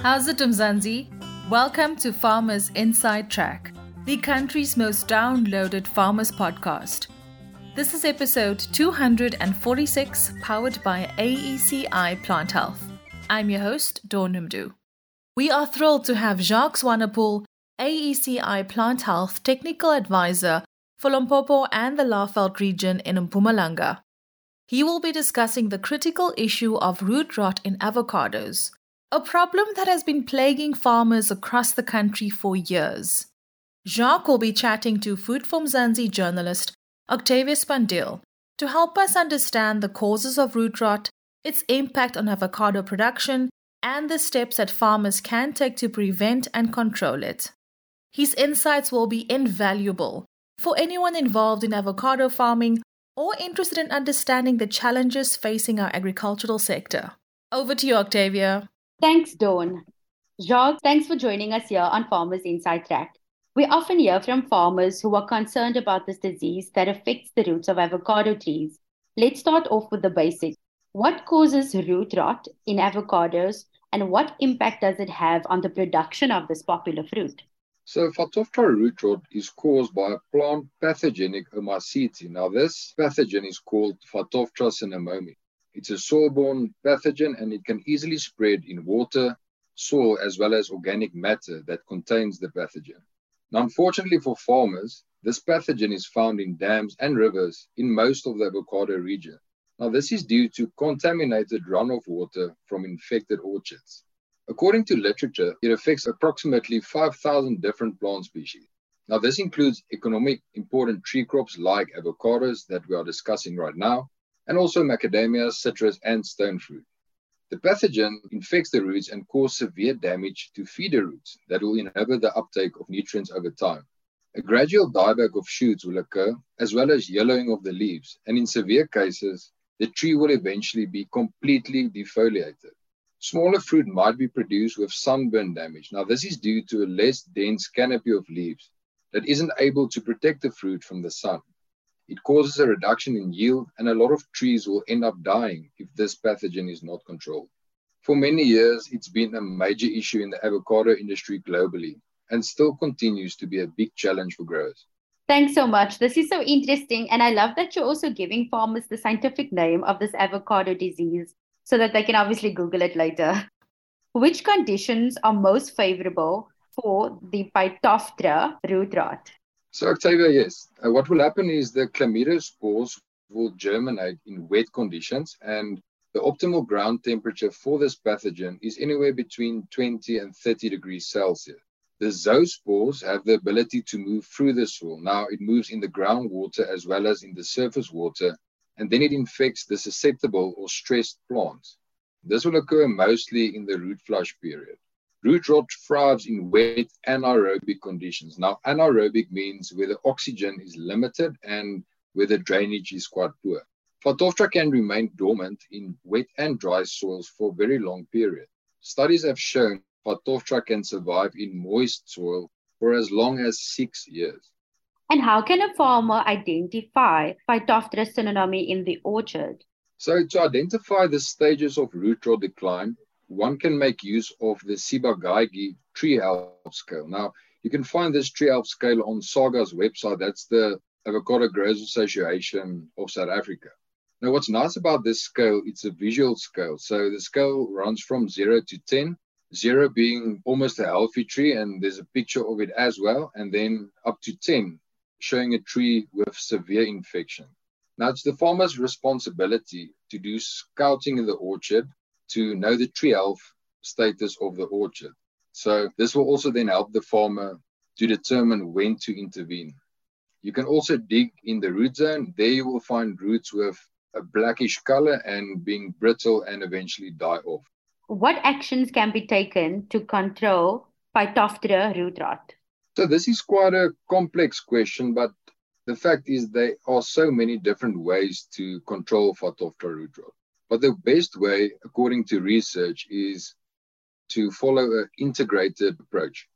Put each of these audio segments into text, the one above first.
How's it, Mzansi? Welcome to Farmers Inside Track, the country's most downloaded farmers podcast. This is episode 246, powered by AECI Plant Health. I'm your host, Dawn. We are thrilled to have Jacques Swanepoel, AECI Plant Health Technical Advisor for Limpopo and the Laeveld region in Mpumalanga. He will be discussing the critical issue of root rot in avocados, a problem that has been plaguing farmers across the country for years. Jacques will be chatting to Food for Mzansi journalist Octavia Spandiel to help us understand the causes of root rot, its impact on avocado production, and the steps that farmers can take to prevent and control it. His insights will be invaluable for anyone involved in avocado farming or interested in understanding the challenges facing our agricultural sector. Over to you, Octavia. Thanks, Dawn. Jacques, thanks for joining us here on Farmers Inside Track. We often hear from farmers who are concerned about this disease that affects the roots of avocado trees. Let's start off with the basics. What causes root rot in avocados and what impact does it have on the production of this popular fruit? So Phytophthora root rot is caused by a plant pathogenic Oomycete. Now this pathogen is called Phytophthora cinnamomi. It's a soil-borne pathogen and it can easily spread in water, soil, as well as organic matter that contains the pathogen. Now, unfortunately for farmers, this pathogen is found in dams and rivers in most of the avocado region. Now, this is due to contaminated runoff water from infected orchards. According to literature, it affects approximately 5,000 different plant species. Now, this includes economic important tree crops like avocados that we are discussing right now, and also macadamia, citrus, and stone fruit. The pathogen infects the roots and causes severe damage to feeder roots that will inhibit the uptake of nutrients over time. A gradual dieback of shoots will occur, as well as yellowing of the leaves, and in severe cases, the tree will eventually be completely defoliated. Smaller fruit might be produced with sunburn damage. Now, this is due to a less dense canopy of leaves that isn't able to protect the fruit from the sun. It causes a reduction in yield, and a lot of trees will end up dying if this pathogen is not controlled. For many years, it's been a major issue in the avocado industry globally and still continues to be a big challenge for growers. Thanks so much. This is so interesting. And I love that you're also giving farmers the scientific name of this avocado disease so that they can obviously Google it later. Which conditions are most favorable for the Phytophthora root rot? So, Octavia, yes. Uh, what will happen is the chlamydospores will germinate in wet conditions, and the optimal ground temperature for this pathogen is anywhere between 20 and 30 degrees Celsius. The zoospores have the ability to move through the soil. Now, it moves in the groundwater as well as in the surface water, and then it infects the susceptible or stressed plants. This will occur mostly in the root flush period. Root rot thrives in wet anaerobic conditions. Now, anaerobic means where the oxygen is limited and where the drainage is quite poor. Phytophthora can remain dormant in wet and dry soils for a very long period. Studies have shown Phytophthora can survive in moist soil for as long as six years. And how can a farmer identify Phytophthora cinnamomi in the orchard? So, to identify the stages of root rot decline, one can make use of the Ciba-Geigy tree health scale. Now, you can find this tree health scale on SAGA's website. That's the Avocado Growers Association of South Africa. Now, what's nice about this scale, it's a visual scale. So the scale runs from zero to 10, zero being almost a healthy tree, and there's a picture of it as well, and then up to 10, showing a tree with severe infection. Now, it's the farmer's responsibility to do scouting in the orchard to know the tree health status of the orchard. So this will also then help the farmer to determine when to intervene. You can also dig in the root zone. There you will find roots with a blackish color and being brittle and eventually die off. What actions can be taken to control Phytophthora root rot? So this is quite a complex question, but the fact is there are so many different ways to control Phytophthora root rot. But the best way, according to research, is to follow an integrated approach.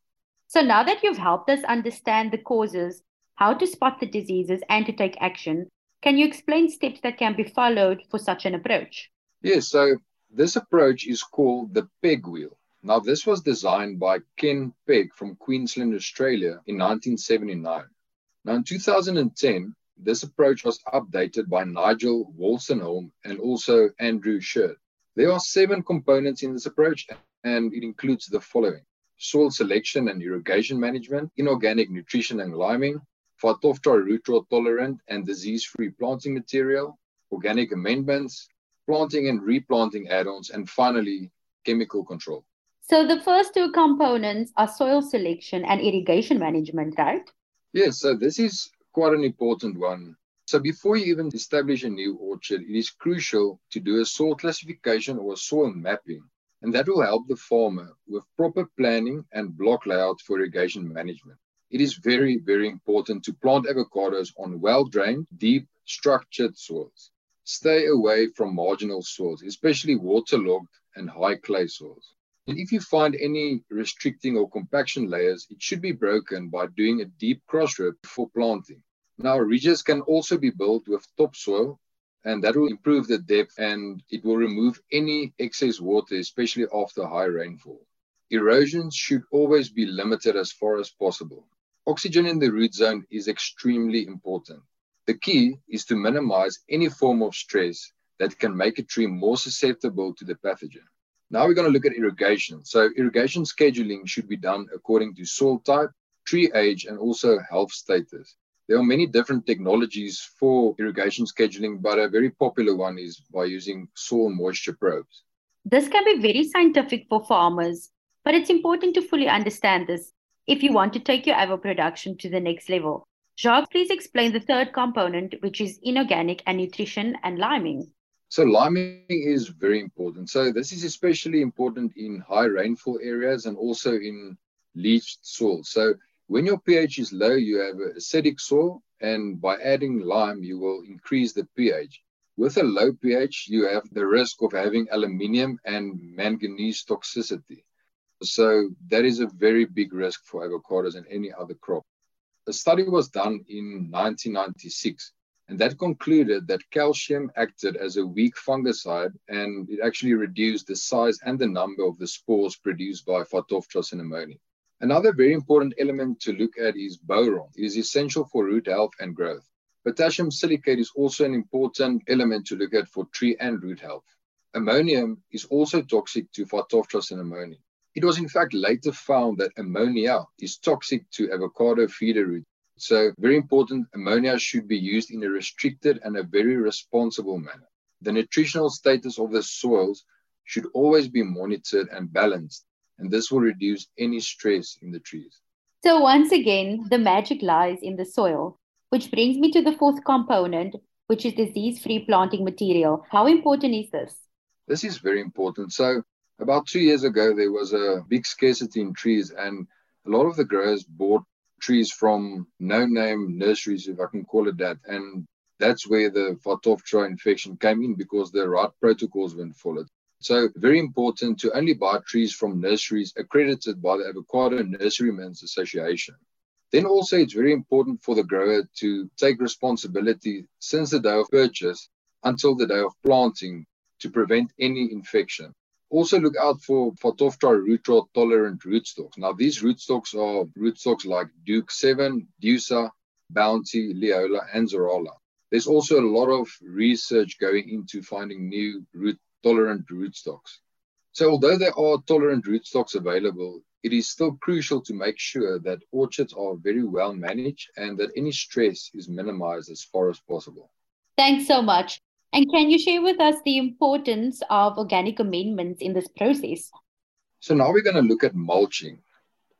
So now that you've helped us understand the causes, how to spot the diseases, and to take action, can you explain steps that can be followed for such an approach? Yes, so this approach is called the Pegg wheel. Now, this was designed by Ken Pegg from Queensland, Australia in 1979. Now, in 2010, this approach was updated by Nigel Wolstenholme and also Andrew Sheard. There are seven components in this approach, and it includes the following soil selection and irrigation management, inorganic nutrition and liming, Phytophthora root rot tolerant and disease free planting material, organic amendments, planting and replanting add ons, and finally, chemical control. So the first two components are soil selection and irrigation management, right? Yes, so this is quite an important one. So before you even establish a new orchard, it is crucial to do a soil classification or soil mapping. And that will help the farmer with proper planning and block layout for irrigation management. It is very, very important to plant avocados on well drained, deep, structured soils. Stay away from marginal soils, especially waterlogged and high clay soils. And if you find any restricting or compaction layers, it should be broken by doing a deep cross rip before planting. Now, ridges can also be built with topsoil, and that will improve the depth and it will remove any excess water, especially after high rainfall. Erosion should always be limited as far as possible. Oxygen in the root zone is extremely important. The key is to minimize any form of stress that can make a tree more susceptible to the pathogen. Now we're going to look at irrigation. So irrigation scheduling should be done according to soil type, tree age, and also health status. There are many different technologies for irrigation scheduling, but a very popular one is by using soil moisture probes. This can be very scientific for farmers, but it's important to fully understand this if you want to take your avo production to the next level. Jacques, please explain the third component, which is inorganic and nutrition and liming. So liming is very important. So this is especially important in high rainfall areas and also in leached soil. So when your pH is low, you have acidic soil, and by adding lime, you will increase the pH. With a low pH, you have the risk of having aluminium and manganese toxicity. So that is a very big risk for avocados and any other crop. A study was done in 1996 and that concluded that calcium acted as a weak fungicide and it actually reduced the size and the number of the spores produced by Phytophthora cinnamomi. Another very important element to look at is boron. It is essential for root health and growth. Potassium silicate is also an important element to look at for tree and root health. Ammonium is also toxic to Phytophthora cinnamomi. It was in fact later found that ammonia is toxic to avocado feeder root so, very important, ammonia should be used in a restricted and a very responsible manner. The nutritional status of the soils should always be monitored and balanced, and this will reduce any stress in the trees. So, once again, the magic lies in the soil, which brings me to the fourth component, which is disease free planting material. How important is this? This is very important. So, about two years ago, there was a big scarcity in trees, and a lot of the growers bought trees from no-name nurseries, if I can call it that. And that's where the Phytophthora infection came in because the right protocols weren't followed. So very important to only buy trees from nurseries accredited by the Avocado Nurserymen's Association. Then also it's very important for the grower to take responsibility since the day of purchase until the day of planting to prevent any infection. Also look out for Phytophthora root rot tolerant rootstocks. Now these rootstocks are rootstocks like Duke 7, Dusa, Bounty, Leola, and Zerala. There's also a lot of research going into finding new root tolerant rootstocks. So although there are tolerant rootstocks available, it is still crucial to make sure that orchards are very well managed and that any stress is minimized as far as possible. Thanks so much. And can you share with us the importance of organic amendments in this process? So now we're going to look at mulching.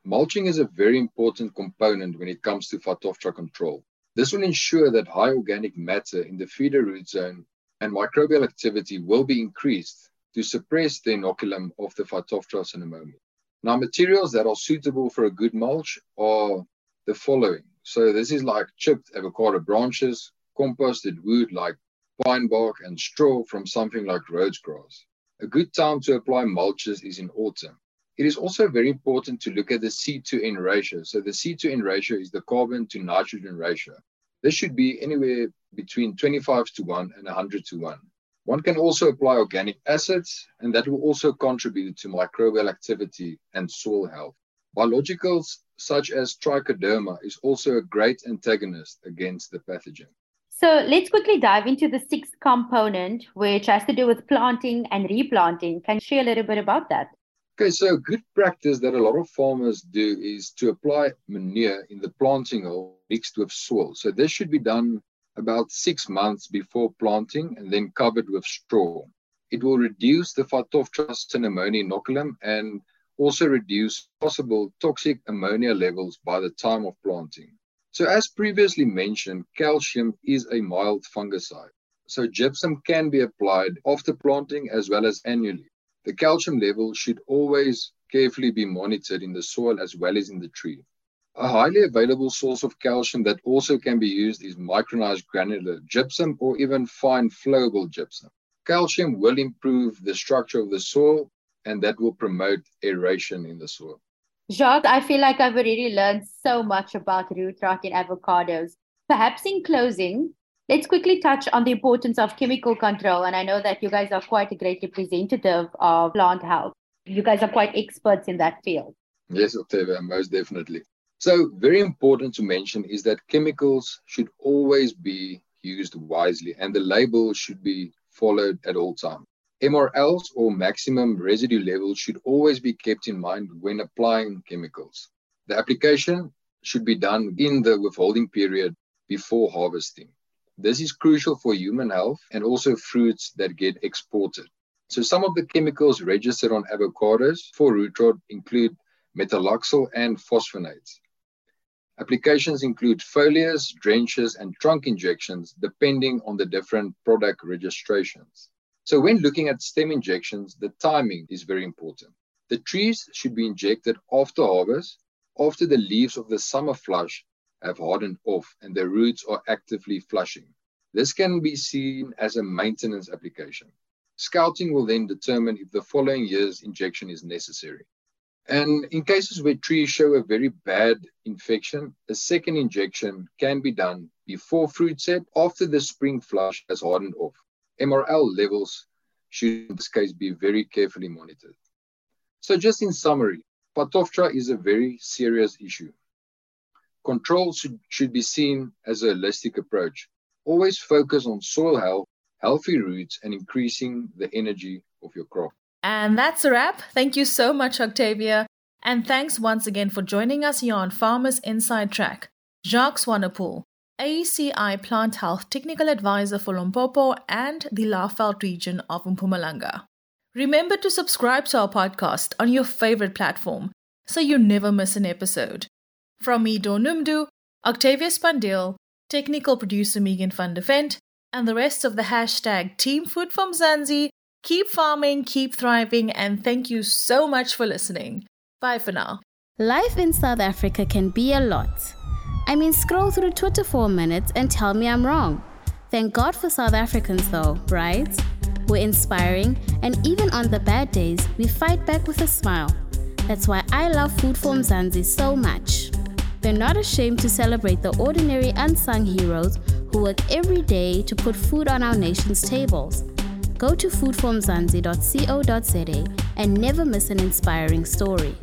Mulching is a very important component when it comes to Phytophthora control. This will ensure that high organic matter in the feeder root zone and microbial activity will be increased to suppress the inoculum of the Phytophthora cinnamomum. Now, materials that are suitable for a good mulch are the following. So this is like chipped avocado branches, composted wood like pine bark, and straw from something like Rhodes grass. A good time to apply mulches is in autumn. It is also very important to look at the C to N ratio. So the C to N ratio is the carbon to nitrogen ratio. This should be anywhere between 25 to 1 and 100 to 1. One can also apply organic acids, and that will also contribute to microbial activity and soil health. Biologicals such as trichoderma is also a great antagonist against the pathogen. So let's quickly dive into the sixth component, which has to do with planting and replanting. Can you share a little bit about that? Okay, so good practice that a lot of farmers do is to apply manure in the planting hole mixed with soil. So this should be done about six months before planting and then covered with straw. It will reduce the Phytophthora cinnamomi inoculum and also reduce possible toxic ammonia levels by the time of planting. So as previously mentioned, calcium is a mild fungicide. So gypsum can be applied after planting as well as annually. The calcium level should always carefully be monitored in the soil as well as in the tree. A highly available source of calcium that also can be used is micronized granular gypsum or even fine flowable gypsum. Calcium will improve the structure of the soil and that will promote aeration in the soil. Jacques, I feel like I've already learned so much about root rot in avocados. Perhaps in closing, Let's quickly touch on the importance of chemical control. And I know that you guys are quite a great representative of plant health. You guys are quite experts in that field. Yes, Octavia, most definitely. So, very important to mention is that chemicals should always be used wisely and the label should be followed at all times. MRLs or maximum residue levels should always be kept in mind when applying chemicals. The application should be done in the withholding period before harvesting. This is crucial for human health and also fruits that get exported. So some of the chemicals registered on avocados for root rot include metalaxyl and phosphonates. Applications include foliars, drenches, and trunk injections depending on the different product registrations. So when looking at stem injections, the timing is very important. The trees should be injected after harvest, after the leaves of the summer flush have hardened off and the roots are actively flushing. This can be seen as a maintenance application. Scouting will then determine if the following year's injection is necessary. And in cases where trees show a very bad infection, a second injection can be done before fruit set after the spring flush has hardened off. MRL levels should in this case be very carefully monitored. So just in summary, Phytophthora is a very serious issue. Control should, should be seen as a holistic approach. Always focus on soil health, healthy roots, and increasing the energy of your crop. And that's a wrap. Thank you so much, Octavia. And thanks once again for joining us here on Farmers Inside Track. Jacques Swanepoel, AECI Plant Health Technical Advisor for Limpopo and the Laeveld region of Mpumalanga. Remember to subscribe to our podcast on your favorite platform so you never miss an episode. From me, Donumdu, Octavia Spandiel, technical producer Megan van de Vent, and the rest of the hashtag Team Food for Mzansi, keep farming, keep thriving, and thank you so much for listening. Bye for now. Life in South Africa can be a lot. I mean, scroll through Twitter for a minute and tell me I'm wrong. Thank God for South Africans, though, right? We're inspiring, and even on the bad days, we fight back with a smile. That's why I love Food for Mzansi so much. They're not ashamed to celebrate the ordinary unsung heroes who work every day to put food on our nation's tables. Go to foodformzansi.co.za and never miss an inspiring story.